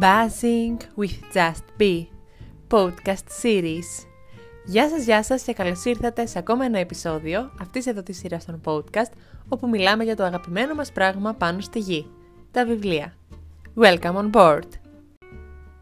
Buzzing with Just Be Podcast Series Γεια σας, γεια σας και καλώς ήρθατε σε ακόμα ένα επεισόδιο αυτής εδώ της σειράς των podcast όπου μιλάμε για το αγαπημένο μας πράγμα πάνω στη γη, τα βιβλία. Welcome on board!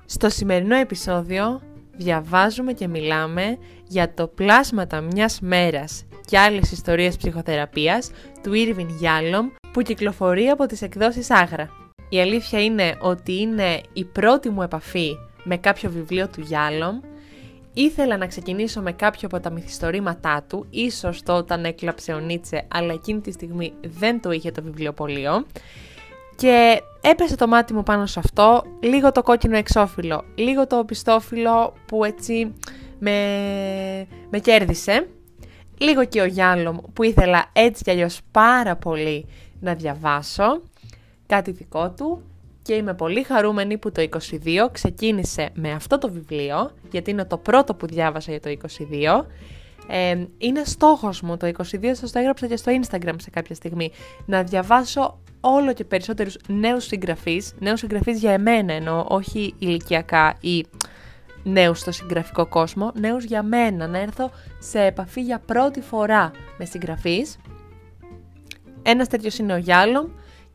Στο σημερινό επεισόδιο διαβάζουμε και μιλάμε για το πλάσματα μιας μέρας και άλλες ιστορίες ψυχοθεραπείας του Irving Yalom που κυκλοφορεί από τις εκδόσεις Άγρα. Η αλήθεια είναι ότι είναι η πρώτη μου επαφή με κάποιο βιβλίο του Yalom. Ήθελα να ξεκινήσω με κάποιο από τα μυθιστορήματά του, ίσως το όταν έκλαψε ο Νίτσε, αλλά εκείνη τη στιγμή δεν το είχε το βιβλιοπωλείο. Και έπεσε το μάτι μου πάνω σε αυτό, λίγο το κόκκινο εξώφυλλο, λίγο το πιστόφυλλο που έτσι με, με κέρδισε. Λίγο και ο Γιάλομ που ήθελα έτσι κι αλλιώς πάρα πολύ να διαβάσω κάτι δικό του και είμαι πολύ χαρούμενη που το 22 ξεκίνησε με αυτό το βιβλίο γιατί είναι το πρώτο που διάβασα για το 22 ε, είναι στόχος μου το 22, σας το έγραψα και στο Instagram σε κάποια στιγμή, να διαβάσω όλο και περισσότερους νέους συγγραφείς, νέους συγγραφείς για εμένα εννοώ, όχι ηλικιακά ή νέους στο συγγραφικό κόσμο, νέους για μένα, να έρθω σε επαφή για πρώτη φορά με συγγραφείς. Ένας τέτοιος είναι ο Γιάλομ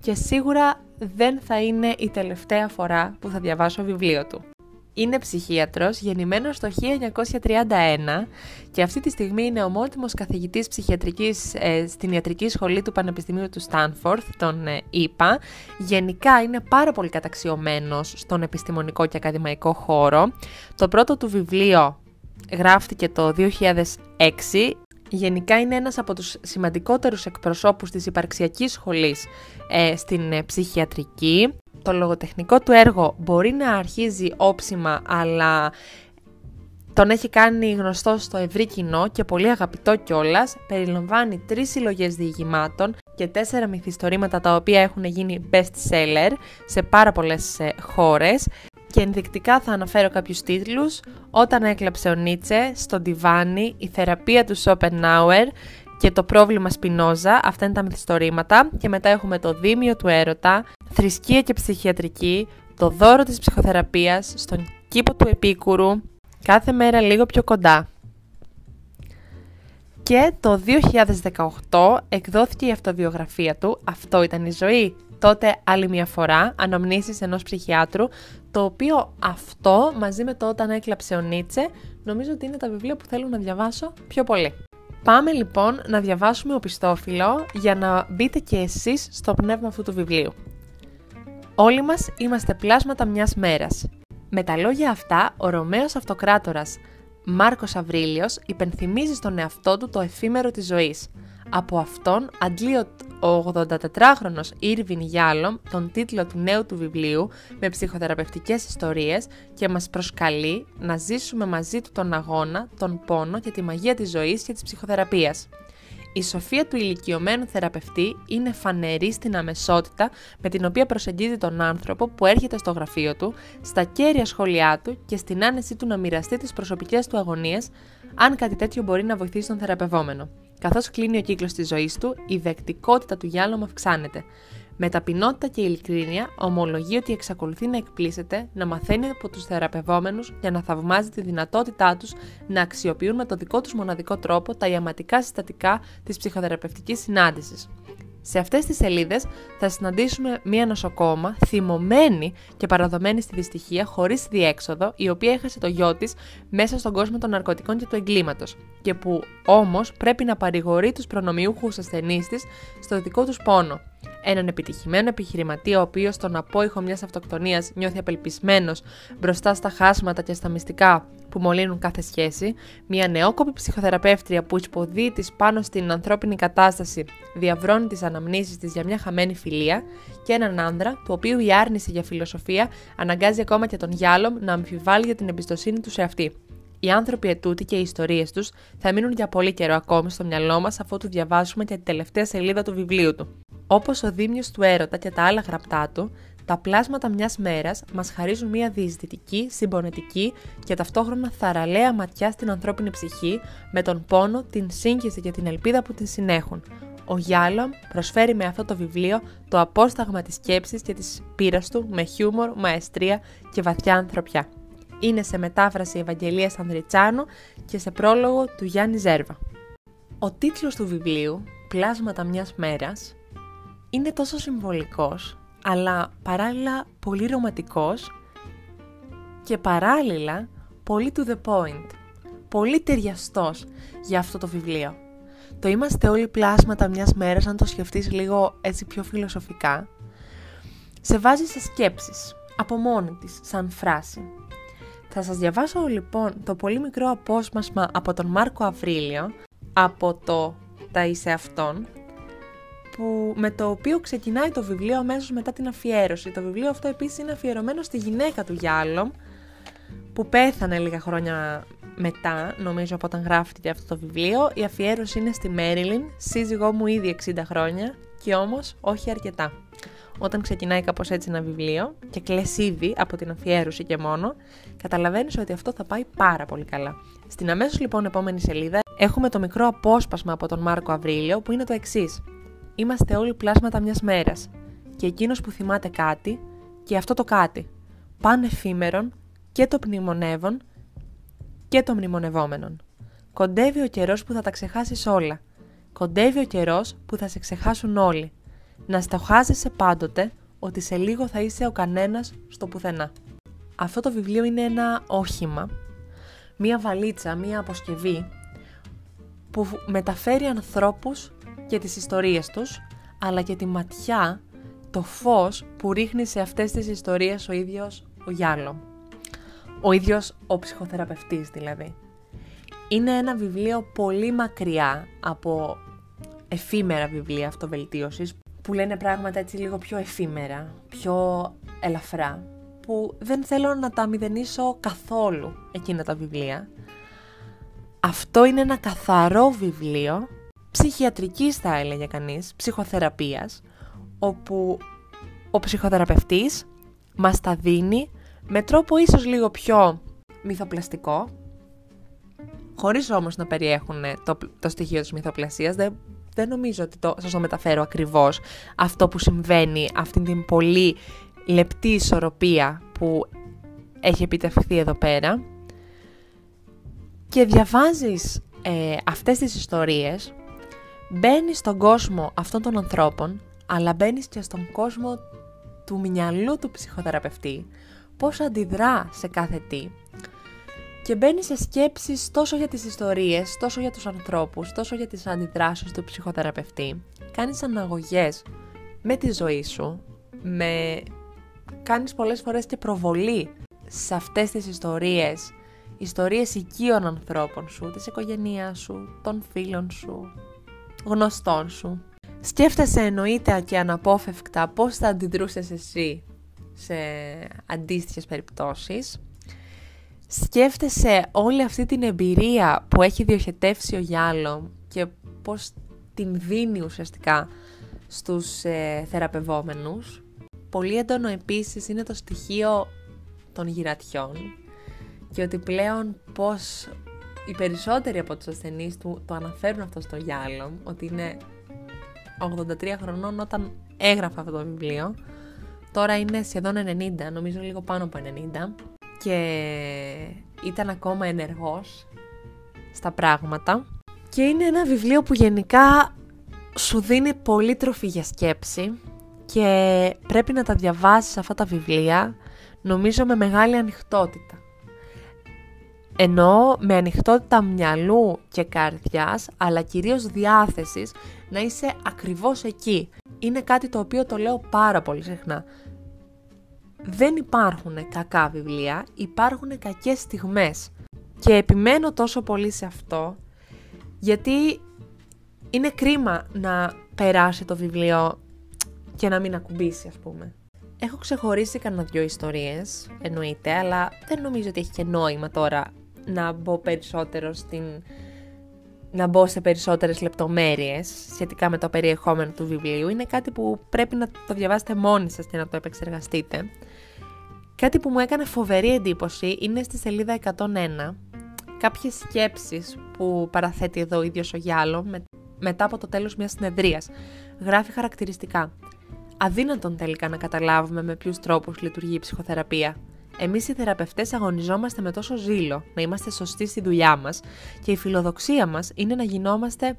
και σίγουρα δεν θα είναι η τελευταία φορά που θα διαβάσω βιβλίο του. Είναι ψυχίατρος, γεννημένος το 1931 και αυτή τη στιγμή είναι ομότιμος καθηγητής ψυχιατρικής ε, στην ιατρική σχολή του Πανεπιστημίου του Στάνφορθ, τον ε, ΙΠΑ. Γενικά είναι πάρα πολύ καταξιωμένος στον επιστημονικό και ακαδημαϊκό χώρο. Το πρώτο του βιβλίο γράφτηκε το 2006 Γενικά είναι ένας από τους σημαντικότερους εκπροσώπους της υπαρξιακής σχολής ε, στην ε, ψυχιατρική. Το λογοτεχνικό του έργο μπορεί να αρχίζει όψιμα, αλλά τον έχει κάνει γνωστό στο ευρύ κοινό και πολύ αγαπητό κιόλας. Περιλαμβάνει τρεις συλλογές διηγημάτων και τέσσερα μυθιστορήματα τα οποία έχουν γίνει best seller σε πάρα πολλές ε, χώρες και ενδεικτικά θα αναφέρω κάποιους τίτλους. «Όταν έκλαψε ο Νίτσε», «Στο Ντιβάνι», «Η θεραπεία του Σόπενάουερ» και «Το πρόβλημα Σπινόζα», αυτά είναι τα μυθιστορήματα. Και μετά έχουμε «Το Δήμιο του Έρωτα», «Θρησκεία και ψυχιατρική», «Το δώρο της ψυχοθεραπείας», «Στον κήπο του Επίκουρου», «Κάθε μέρα λίγο πιο κοντά». Και το 2018 εκδόθηκε η αυτοβιογραφία του «Αυτό ήταν η ζωή», τότε άλλη μια φορά, αναμνήσεις ενός ψυχιάτρου, το οποίο αυτό μαζί με το όταν έκλαψε ο Νίτσε, νομίζω ότι είναι τα βιβλία που θέλω να διαβάσω πιο πολύ. Πάμε λοιπόν να διαβάσουμε οπισθόφυλλο για να μπείτε και εσείς στο πνεύμα αυτού του βιβλίου. Όλοι μας είμαστε πλάσματα μιας μέρας. Με τα λόγια αυτά, ο Ρωμαίος Αυτοκράτορας Μάρκος Αβρίλιος υπενθυμίζει στον εαυτό του το εφήμερο της ζωής. Από αυτόν αντλεί ο 84χρονος Ήρβιν Γιάλομ τον τίτλο του νέου του βιβλίου με ψυχοθεραπευτικές ιστορίες και μας προσκαλεί να ζήσουμε μαζί του τον αγώνα, τον πόνο και τη μαγεία της ζωής και της ψυχοθεραπείας. Η σοφία του ηλικιωμένου θεραπευτή είναι φανερή στην αμεσότητα με την οποία προσεγγίζει τον άνθρωπο που έρχεται στο γραφείο του, στα κέρια σχόλιά του και στην άνεση του να μοιραστεί τις προσωπικές του αγωνίες, αν κάτι τέτοιο μπορεί να βοηθήσει τον θεραπευόμενο. Καθώς κλείνει ο κύκλος της ζωής του, η δεκτικότητα του γυάλωμα αυξάνεται. Με ταπεινότητα και ειλικρίνεια, ομολογεί ότι εξακολουθεί να εκπλήσεται, να μαθαίνει από τους θεραπευόμενους για να θαυμάζει τη δυνατότητά τους να αξιοποιούν με το δικό τους μοναδικό τρόπο τα ιαματικά συστατικά της ψυχοθεραπευτικής συνάντησης. Σε αυτές τις σελίδες θα συναντήσουμε μία νοσοκόμα θυμωμένη και παραδομένη στη δυστυχία χωρίς διέξοδο, η οποία έχασε το γιο της μέσα στον κόσμο των ναρκωτικών και του εγκλήματος και που όμως πρέπει να παρηγορεί τους προνομιούχους ασθενείς της στο δικό τους πόνο. Έναν επιτυχημένο επιχειρηματία, ο οποίος στον απόϊχο μιας αυτοκτονίας νιώθει απελπισμένος μπροστά στα χάσματα και στα μυστικά που μολύνουν κάθε σχέση, μια νεόκοπη ψυχοθεραπεύτρια που υποδεί τη πάνω στην ανθρώπινη κατάσταση διαβρώνει τις αναμνήσεις της για μια χαμένη φιλία και έναν άνδρα, του οποίου η άρνηση για φιλοσοφία αναγκάζει ακόμα και τον Γιάλομ να αμφιβάλλει για την εμπιστοσύνη του σε αυτή. Οι άνθρωποι ετούτοι και οι ιστορίες τους θα μείνουν για πολύ καιρό ακόμη στο μυαλό μας αφού του διαβάσουμε και την τελευταία σελίδα του βιβλίου του. Όπως ο Δήμιος του Έρωτα και τα άλλα γραπτά του, τα πλάσματα μιας μέρας μας χαρίζουν μια διεισδυτική, συμπονετική και ταυτόχρονα θαραλέα ματιά στην ανθρώπινη ψυχή, με τον πόνο, την σύγχυση και την ελπίδα που την συνέχουν. ο Γιάλομ προσφέρει με αυτό το βιβλίο το απόσταγμα της σκέψης και της πείρας του με χιούμορ, μαεστρία και βαθιά ανθρωπιά. Είναι σε μετάφραση Ευαγγελίας Ανδριτσάνου και σε πρόλογο του Γιάννη Ζέρβα. Ο τίτλος του βιβλίου, «Πλάσματα μιας μέρας», είναι τόσο συμβολικός, αλλά παράλληλα πολύ ρομαντικός και παράλληλα πολύ to the point, πολύ ταιριαστός για αυτό το βιβλίο. Το είμαστε όλοι πλάσματα μιας μέρας, αν το σκεφτείς λίγο έτσι πιο φιλοσοφικά, σε βάζει σε σκέψεις, από μόνη της, σαν φράση. Θα σας διαβάσω λοιπόν το πολύ μικρό απόσπασμα από τον Μάρκο Αβρίλιο, από το «Τα είσαι αυτόν», που, με το οποίο ξεκινάει το βιβλίο αμέσως μετά την αφιέρωση. Το βιβλίο αυτό επίσης είναι αφιερωμένο στη γυναίκα του Γιάλομ, που πέθανε λίγα χρόνια μετά, νομίζω από όταν γράφτηκε αυτό το βιβλίο. Η αφιέρωση είναι στη Μέριλιν, σύζυγό μου ήδη 60 χρόνια και όμως όχι αρκετά. Όταν ξεκινάει κάπως έτσι ένα βιβλίο και κλαις ήδη από την αφιέρωση και μόνο, καταλαβαίνεις ότι αυτό θα πάει πάρα πολύ καλά. Στην αμέσως λοιπόν επόμενη σελίδα έχουμε το μικρό απόσπασμα από τον Μάρκο Αβρίλιο που είναι το εξής. Είμαστε όλοι πλάσματα μιας μέρας και εκείνος που θυμάται κάτι και αυτό το κάτι, πάνε εφήμερον και το πνημονεύον και το μνημονευόμενον. Κοντεύει ο καιρός που θα τα ξεχάσεις όλα. Κοντεύει ο καιρός που θα σε ξεχάσουν όλοι. Να στοχάζεσαι πάντοτε ότι σε λίγο θα είσαι ο κανένας στο πουθενά. Αυτό το βιβλίο είναι ένα όχημα, μία βαλίτσα, μία αποσκευή που μεταφέρει ανθρώπους και τις ιστορίες τους, αλλά και τη ματιά, το φως που ρίχνει σε αυτές τις ιστορίες ο ίδιος ο Γιάλο. Ο ίδιος ο ψυχοθεραπευτής δηλαδή. Είναι ένα βιβλίο πολύ μακριά από εφήμερα βιβλία αυτοβελτίωσης που λένε πράγματα έτσι λίγο πιο εφήμερα, πιο ελαφρά που δεν θέλω να τα μηδενίσω καθόλου εκείνα τα βιβλία. Αυτό είναι ένα καθαρό βιβλίο ψυχιατρικής θα έλεγε κανείς, ψυχοθεραπείας, όπου ο ψυχοθεραπευτής μας τα δίνει με τρόπο ίσως λίγο πιο μυθοπλαστικό, χωρίς όμως να περιέχουν το, το στοιχείο της μυθοπλασίας, δεν, δεν νομίζω ότι το, σας το μεταφέρω ακριβώς αυτό που συμβαίνει, αυτή την πολύ λεπτή ισορροπία που έχει επιτευχθεί εδώ πέρα. Και διαβάζεις ε, αυτές τις ιστορίες, μπαίνεις στον κόσμο αυτών των ανθρώπων, αλλά μπαίνεις και στον κόσμο του μυαλού του ψυχοθεραπευτή, πώς αντιδρά σε κάθε τι. Και μπαίνεις σε σκέψεις τόσο για τις ιστορίες, τόσο για τους ανθρώπους, τόσο για τις αντιδράσεις του ψυχοθεραπευτή. Κάνεις αναγωγές με τη ζωή σου, με... κάνεις πολλές φορές και προβολή σε αυτές τις ιστορίες, ιστορίες οικείων ανθρώπων σου, της οικογένειάς σου, των φίλων σου, γνωστών σου. Σκέφτεσαι εννοείται και αναπόφευκτα πώς θα αντιδρούσες εσύ σε αντίστοιχες περιπτώσεις. Σκέφτεσαι όλη αυτή την εμπειρία που έχει διοχετεύσει ο Γιάλο και πώς την δίνει ουσιαστικά στους ε, θεραπευόμενους. Πολύ έντονο επίσης είναι το στοιχείο των γυρατιών και ότι πλέον πώς οι περισσότεροι από τους ασθενείς του το αναφέρουν αυτό στο Γιάλο, ότι είναι 83 χρονών όταν έγραφε αυτό το βιβλίο Τώρα είναι σχεδόν 90, νομίζω λίγο πάνω από 90 και ήταν ακόμα ενεργός στα πράγματα. Και είναι ένα βιβλίο που γενικά σου δίνει πολύ τροφή για σκέψη και πρέπει να τα διαβάσεις αυτά τα βιβλία νομίζω με μεγάλη ανοιχτότητα. Ενώ με ανοιχτότητα μυαλού και καρδιάς, αλλά κυρίως διάθεσης να είσαι ακριβώς εκεί. Είναι κάτι το οποίο το λέω πάρα πολύ συχνά. Δεν υπάρχουν κακά βιβλία, υπάρχουν κακές στιγμές. Και επιμένω τόσο πολύ σε αυτό, γιατί είναι κρίμα να περάσει το βιβλίο και να μην ακουμπήσει ας πούμε. Έχω ξεχωρίσει κανένα δυο ιστορίες, εννοείται, αλλά δεν νομίζω ότι έχει και νόημα τώρα να μπω περισσότερο στην... να μπω σε περισσότερες λεπτομέρειες σχετικά με το περιεχόμενο του βιβλίου. Είναι κάτι που πρέπει να το διαβάσετε μόνοι σας και να το επεξεργαστείτε. Κάτι που μου έκανε φοβερή εντύπωση είναι στη σελίδα 101 κάποιες σκέψεις που παραθέτει εδώ ο ίδιος ο Γιάλο με μετά από το τέλος μιας συνεδρίας. Γράφει χαρακτηριστικά. Αδύνατον τελικά να καταλάβουμε με ποιους τρόπους λειτουργεί η ψυχοθεραπεία. Εμείς οι θεραπευτές αγωνιζόμαστε με τόσο ζήλο να είμαστε σωστοί στη δουλειά μας και η φιλοδοξία μας είναι να γινόμαστε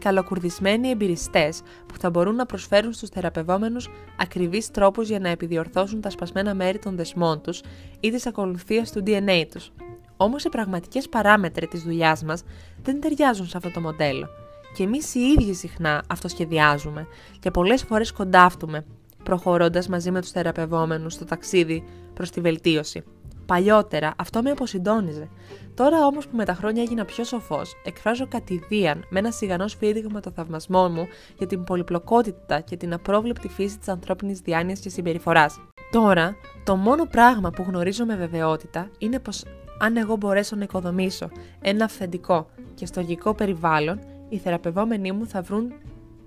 καλοκουρδισμένοι εμπειριστές που θα μπορούν να προσφέρουν στους θεραπευόμενους ακριβείς τρόπους για να επιδιορθώσουν τα σπασμένα μέρη των δεσμών τους ή τη ακολουθία του DNA τους. Όμως οι πραγματικές παράμετροι της δουλειάς μας δεν ταιριάζουν σε αυτό το μοντέλο. Και εμείς οι ίδιοι συχνά αυτοσχεδιάζουμε και πολλές φορές κοντάφτουμε, προχωρώντας μαζί με τους θεραπευόμενους στο ταξίδι προς τη βελτίωση. Παλιότερα αυτό με αποσυντόνιζε. Τώρα όμως που με τα χρόνια έγινα πιο σοφός, εκφράζω κατηδίαν με ένα σιγανό σφύριγμα το θαυμασμό μου για την πολυπλοκότητα και την απρόβλεπτη φύση της ανθρώπινης διάνοιας και συμπεριφοράς. Τώρα, το μόνο πράγμα που γνωρίζω με βεβαιότητα είναι πως αν εγώ μπορέσω να οικοδομήσω ένα αυθεντικό και στογικό περιβάλλον, οι θεραπευόμενοι μου θα βρουν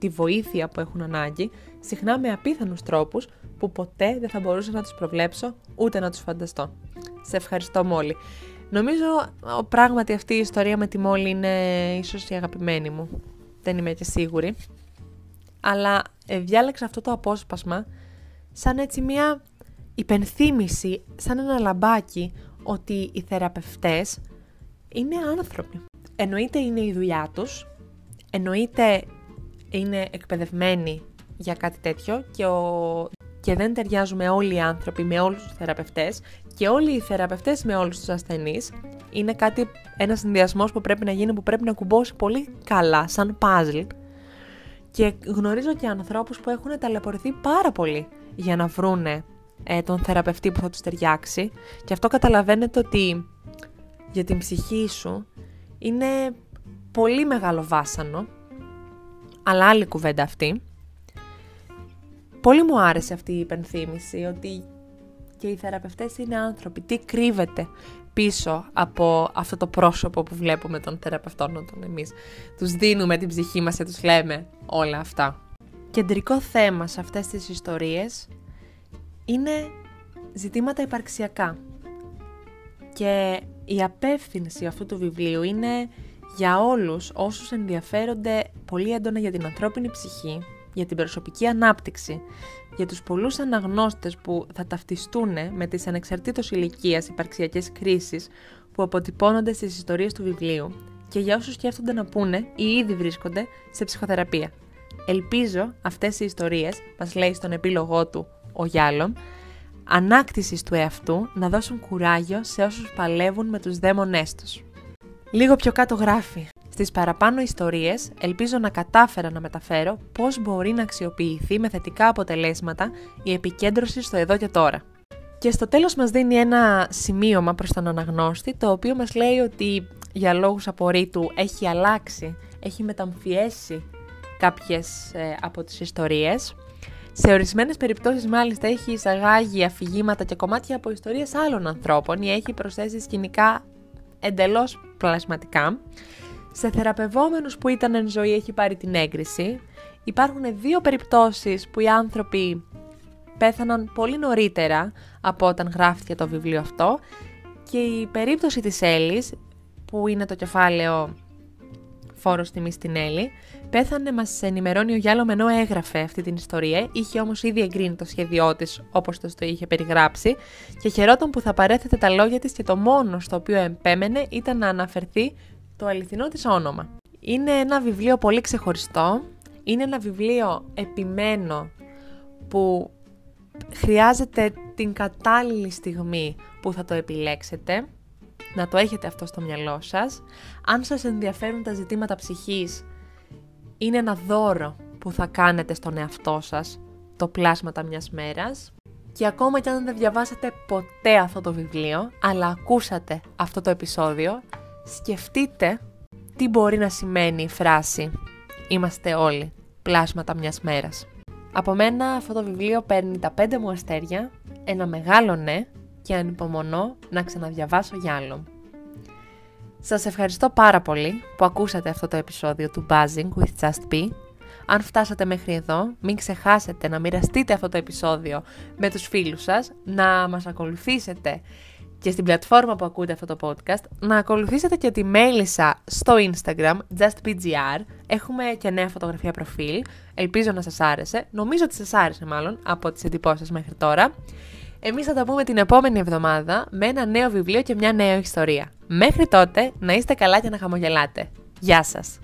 τη βοήθεια που έχουν ανάγκη, συχνά με απίθανους τρόπους που ποτέ δεν θα μπορούσα να τους προβλέψω ούτε να τους φανταστώ. Σε ευχαριστώ Μόλι. Νομίζω πράγματι αυτή η ιστορία με τη Μόλι είναι ίσως η αγαπημένη μου. Δεν είμαι και σίγουρη. Αλλά ε, διάλεξα αυτό το απόσπασμα σαν έτσι μια υπενθύμηση, σαν ένα λαμπάκι ότι οι θεραπευτές είναι άνθρωποι. Εννοείται είναι η δουλειά τους, εννοείται είναι εκπαιδευμένοι για κάτι τέτοιο και, ο... και δεν ταιριάζουμε όλοι οι άνθρωποι με όλους τους θεραπευτές και όλοι οι θεραπευτές με όλους τους ασθενείς είναι κάτι, ένας συνδυασμός που πρέπει να γίνει, που πρέπει να κουμπώσει πολύ καλά, σαν puzzle. Και γνωρίζω και ανθρώπους που έχουν ταλαιπωρηθεί πάρα πολύ για να βρούνε ε, τον θεραπευτή που θα τους ταιριάξει και αυτό καταλαβαίνετε ότι για την ψυχή σου είναι πολύ μεγάλο βάσανο αλλά άλλη κουβέντα αυτή. Πολύ μου άρεσε αυτή η υπενθύμηση ότι και οι θεραπευτές είναι άνθρωποι. Τι κρύβεται πίσω από αυτό το πρόσωπο που βλέπουμε των θεραπευτών όταν εμείς τους δίνουμε την ψυχή μας και τους λέμε όλα αυτά. Κεντρικό θέμα σε αυτές τις ιστορίες είναι ζητήματα υπαρξιακά. Και η απεύθυνση αυτού του βιβλίου είναι για όλους όσους ενδιαφέρονται πολύ έντονα για την ανθρώπινη ψυχή, για την προσωπική ανάπτυξη, για τους πολλούς αναγνώστες που θα ταυτιστούν με τις ανεξαρτήτως ηλικίας υπαρξιακές κρίσεις που αποτυπώνονται στις ιστορίες του βιβλίου και για όσους σκέφτονται να πούνε ή ήδη βρίσκονται σε ψυχοθεραπεία. Ελπίζω αυτές οι ιστορίες, μας λέει στον επίλογό του ο Γιάλομ, ανάκτησης του εαυτού να δώσουν κουράγιο σε όσους παλεύουν με τους δαίμονές τους. Λίγο πιο κάτω γράφει. Στις παραπάνω ιστορίες ελπίζω να κατάφερα να μεταφέρω πώς μπορεί να αξιοποιηθεί με θετικά αποτελέσματα η επικέντρωση στο εδώ και τώρα. Και στο τέλος μας δίνει ένα σημείωμα προς τον αναγνώστη, το οποίο μας λέει ότι για λόγους απορρίτου έχει αλλάξει, έχει μεταμφιέσει κάποιες ε, από τις ιστορίες. Σε ορισμένες περιπτώσεις μάλιστα έχει εισαγάγει αφηγήματα και κομμάτια από ιστορίες άλλων ανθρώπων ή έχει προσθέσει σκηνικά εντελώς πλασματικά. Σε θεραπευόμενους που ήταν εν ζωή έχει πάρει την έγκριση. Υπάρχουν δύο περιπτώσεις που οι άνθρωποι πέθαναν πολύ νωρίτερα από όταν γράφτηκε το βιβλίο αυτό και η περίπτωση της Έλλης, που είναι το κεφάλαιο φόρος τιμής στην Έλλη, πέθανε, μας ενημερώνει ο Γιάλο ενώ έγραφε αυτή την ιστορία, είχε όμως ήδη εγκρίνει το σχέδιό της όπως το, το είχε περιγράψει και χαιρόταν που θα παρέθετε τα λόγια της και το μόνο στο οποίο εμπέμενε ήταν να αναφερθεί το αληθινό της όνομα. Είναι ένα βιβλίο πολύ ξεχωριστό, είναι ένα βιβλίο επιμένο που χρειάζεται την κατάλληλη στιγμή που θα το επιλέξετε, να το έχετε αυτό στο μυαλό σας. Αν σας ενδιαφέρουν τα ζητήματα ψυχής, είναι ένα δώρο που θα κάνετε στον εαυτό σας, το πλάσματα μιας μέρας. Και ακόμα και αν δεν διαβάσατε ποτέ αυτό το βιβλίο, αλλά ακούσατε αυτό το επεισόδιο, σκεφτείτε τι μπορεί να σημαίνει η φράση «Είμαστε όλοι πλάσματα μιας μέρας». Από μένα αυτό το βιβλίο παίρνει τα πέντε μου αστέρια, ένα μεγάλο ναι και ανυπομονώ να ξαναδιαβάσω για άλλο. Σας ευχαριστώ πάρα πολύ που ακούσατε αυτό το επεισόδιο του Buzzing with Just Be. Αν φτάσατε μέχρι εδώ, μην ξεχάσετε να μοιραστείτε αυτό το επεισόδιο με τους φίλους σας, να μας ακολουθήσετε και στην πλατφόρμα που ακούτε αυτό το podcast, να ακολουθήσετε και τη Μέλισσα στο Instagram, justbgr. Έχουμε και νέα φωτογραφία προφίλ. Ελπίζω να σας άρεσε. Νομίζω ότι σας άρεσε μάλλον από τις εντυπώσεις μέχρι τώρα. Εμείς θα τα πούμε την επόμενη εβδομάδα με ένα νέο βιβλίο και μια νέα ιστορία. Μέχρι τότε, να είστε καλά και να χαμογελάτε. Γεια σας!